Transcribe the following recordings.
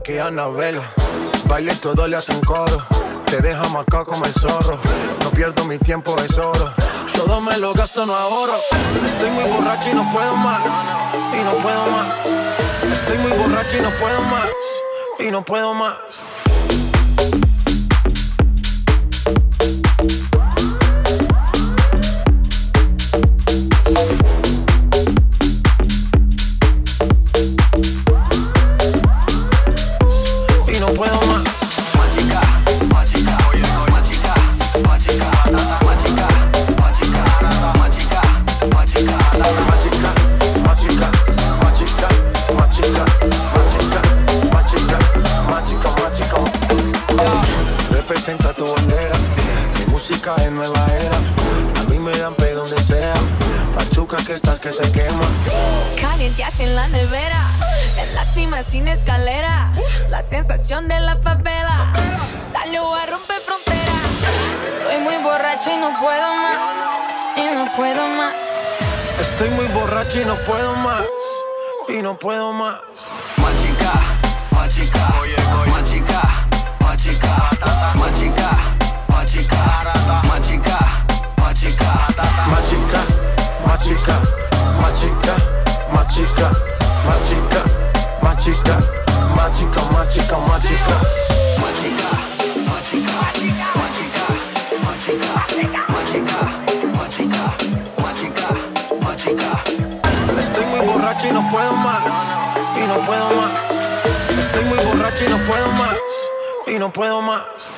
que Anabel. Baile todo le hacen coro. Te deja acá como el zorro. No pierdo mi tiempo, es oro. Todo me lo gasto, no ahorro. Estoy muy borracho y no puedo más. Y no puedo más. Estoy muy borracho y no puedo más. Y no puedo más. representa tu bandera. Mi música es nueva era. A mí me dan pe donde sea. Pachuca que estás que te quema. Calienteaste en la nevera. En la cima sin escalera. La sensación de la favela. Salió a romper frontera. Estoy muy borracho y no puedo más. Y no puedo más. Estoy muy borracho y no puedo más. Y no puedo más. Machica, machica, oye, oye. machica, machica. Machica, machica, machica, machica, machica, machica, machica chica, más chica, más chica. Estoy muy borracho y no puedo más. Y no puedo más. Estoy muy borracho y no puedo más. Y no puedo más.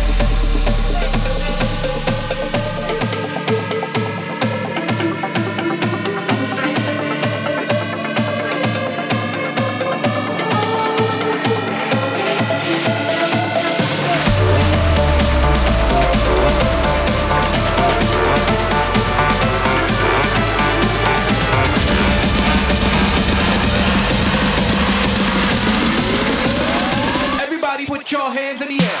hands in the air.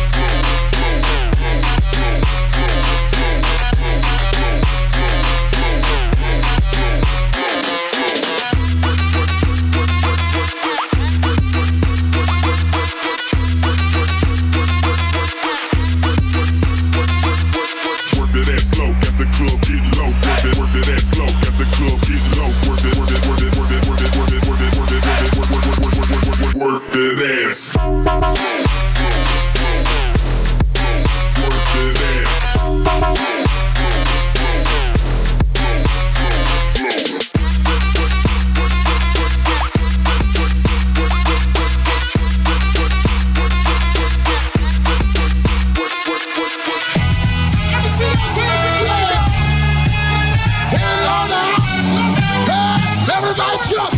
Everybody you.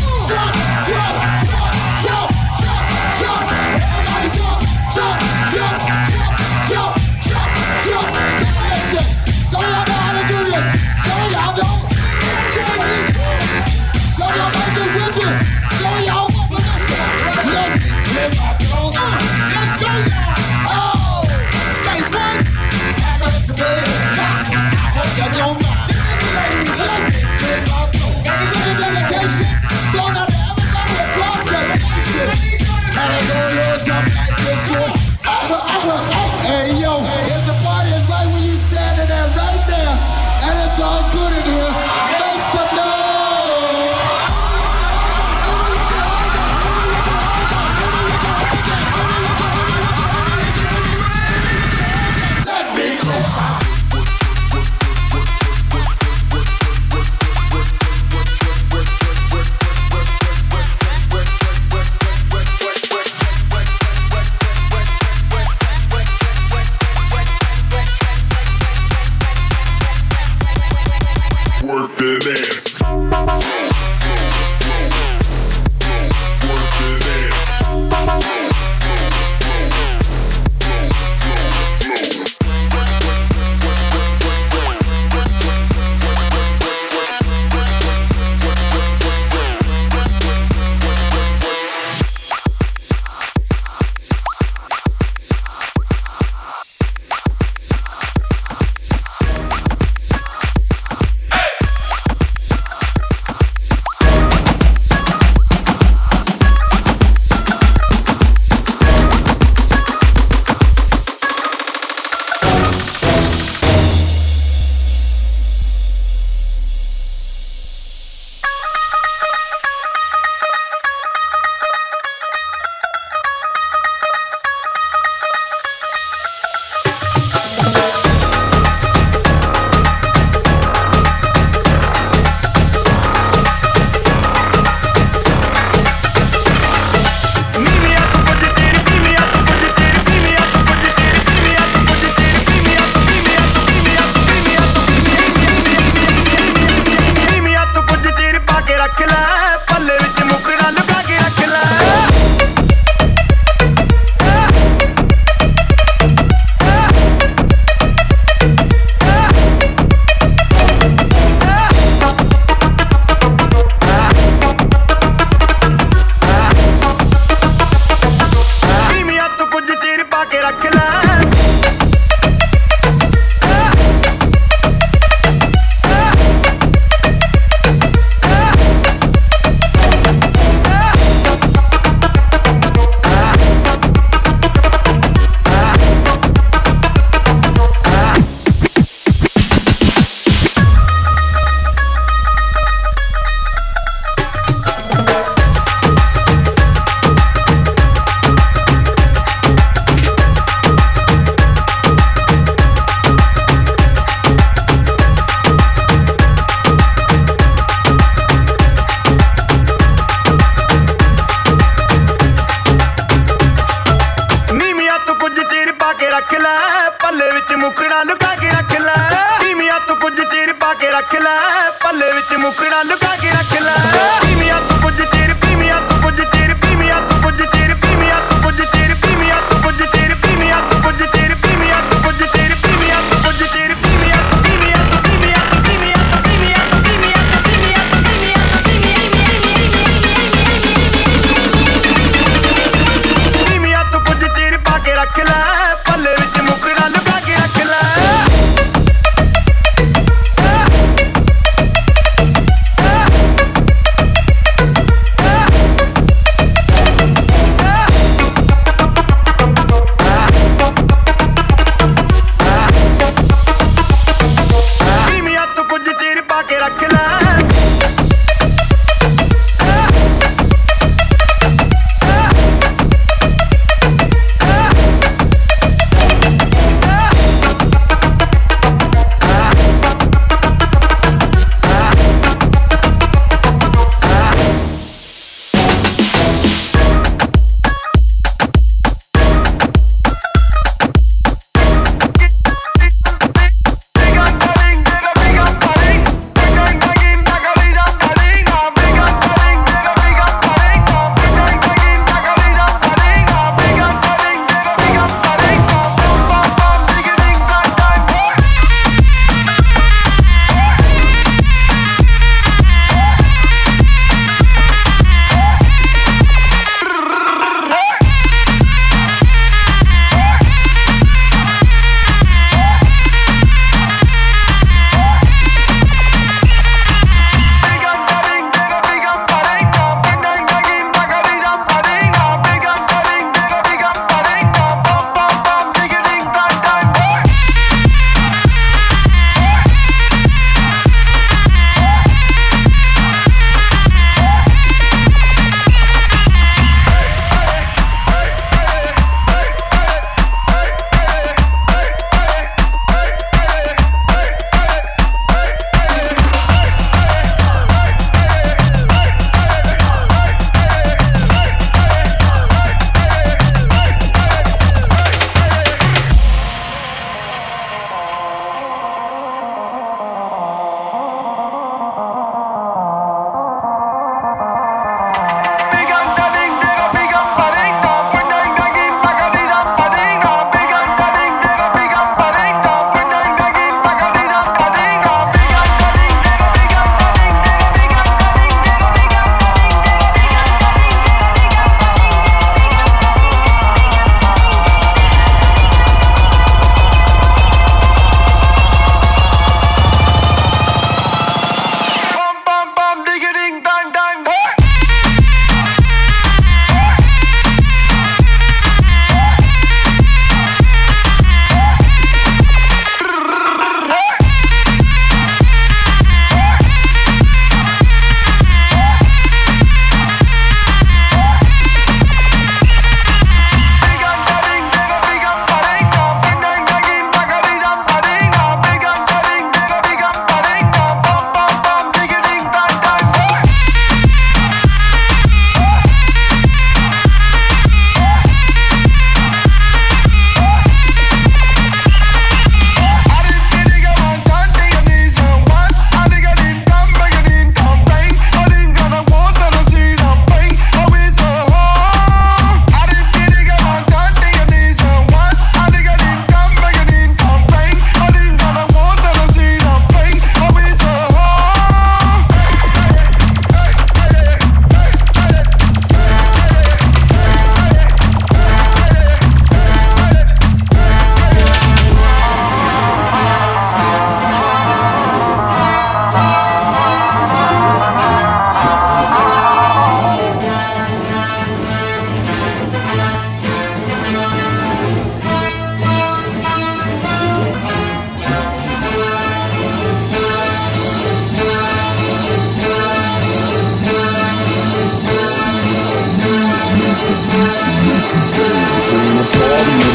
Nothing important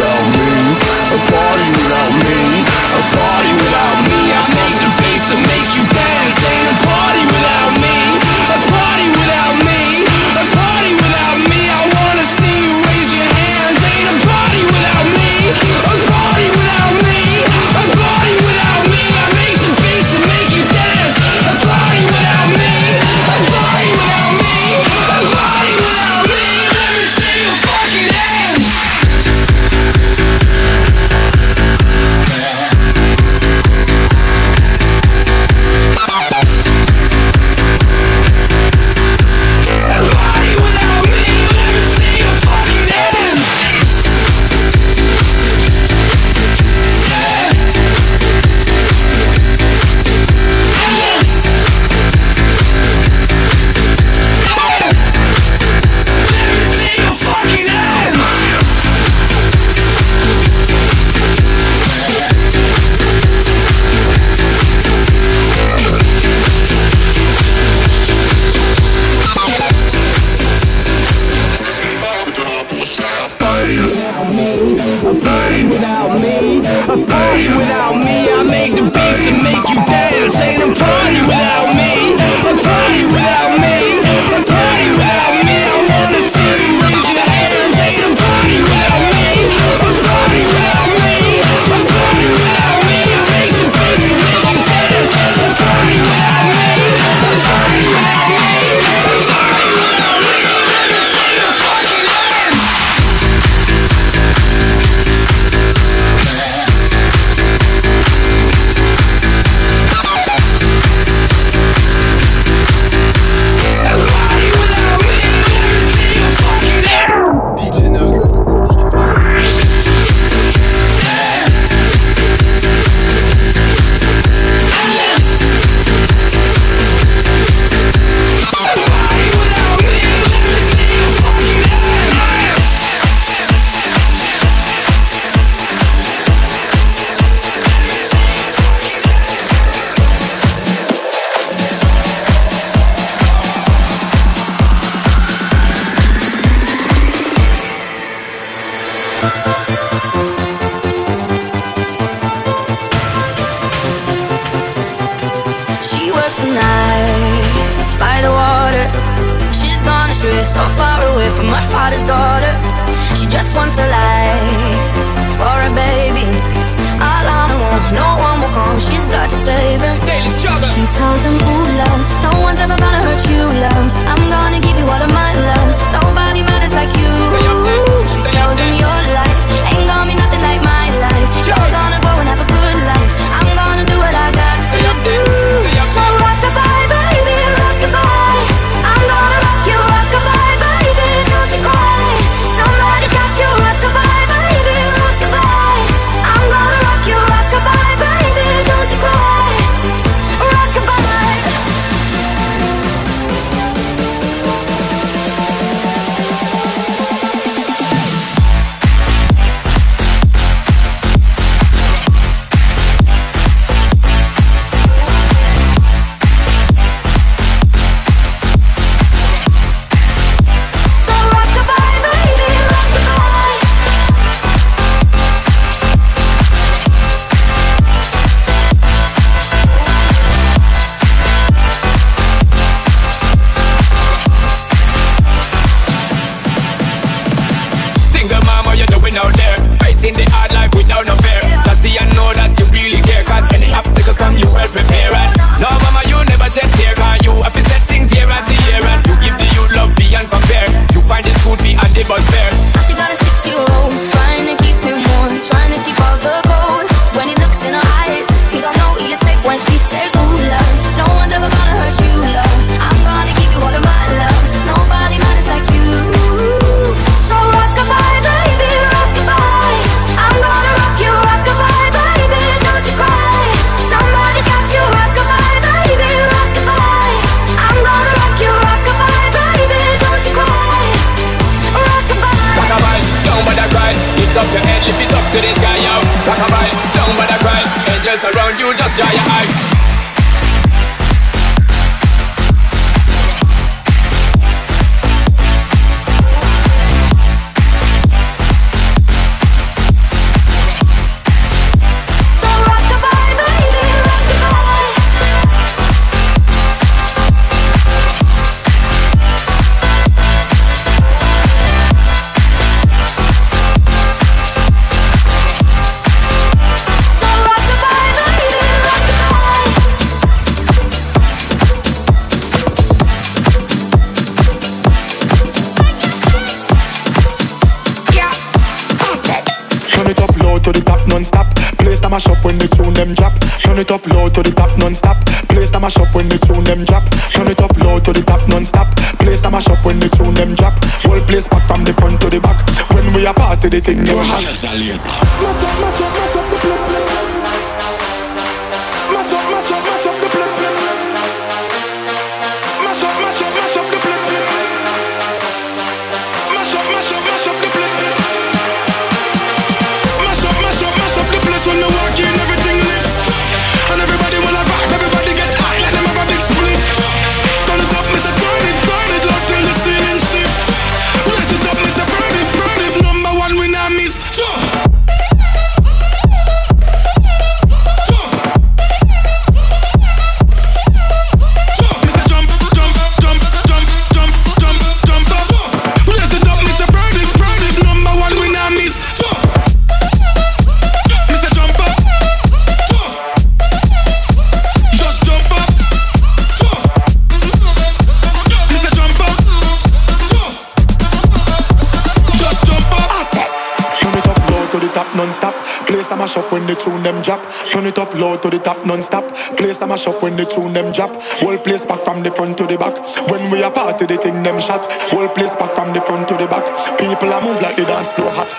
non-stop. Place I mash up when the tune them drop. Turn it up low to the top non-stop. Place I mash up when the tune them drop. Whole place back from the front to the back. When we are party, the thing them shot. Whole place back from the front to the back. People a move like the dance floor hot.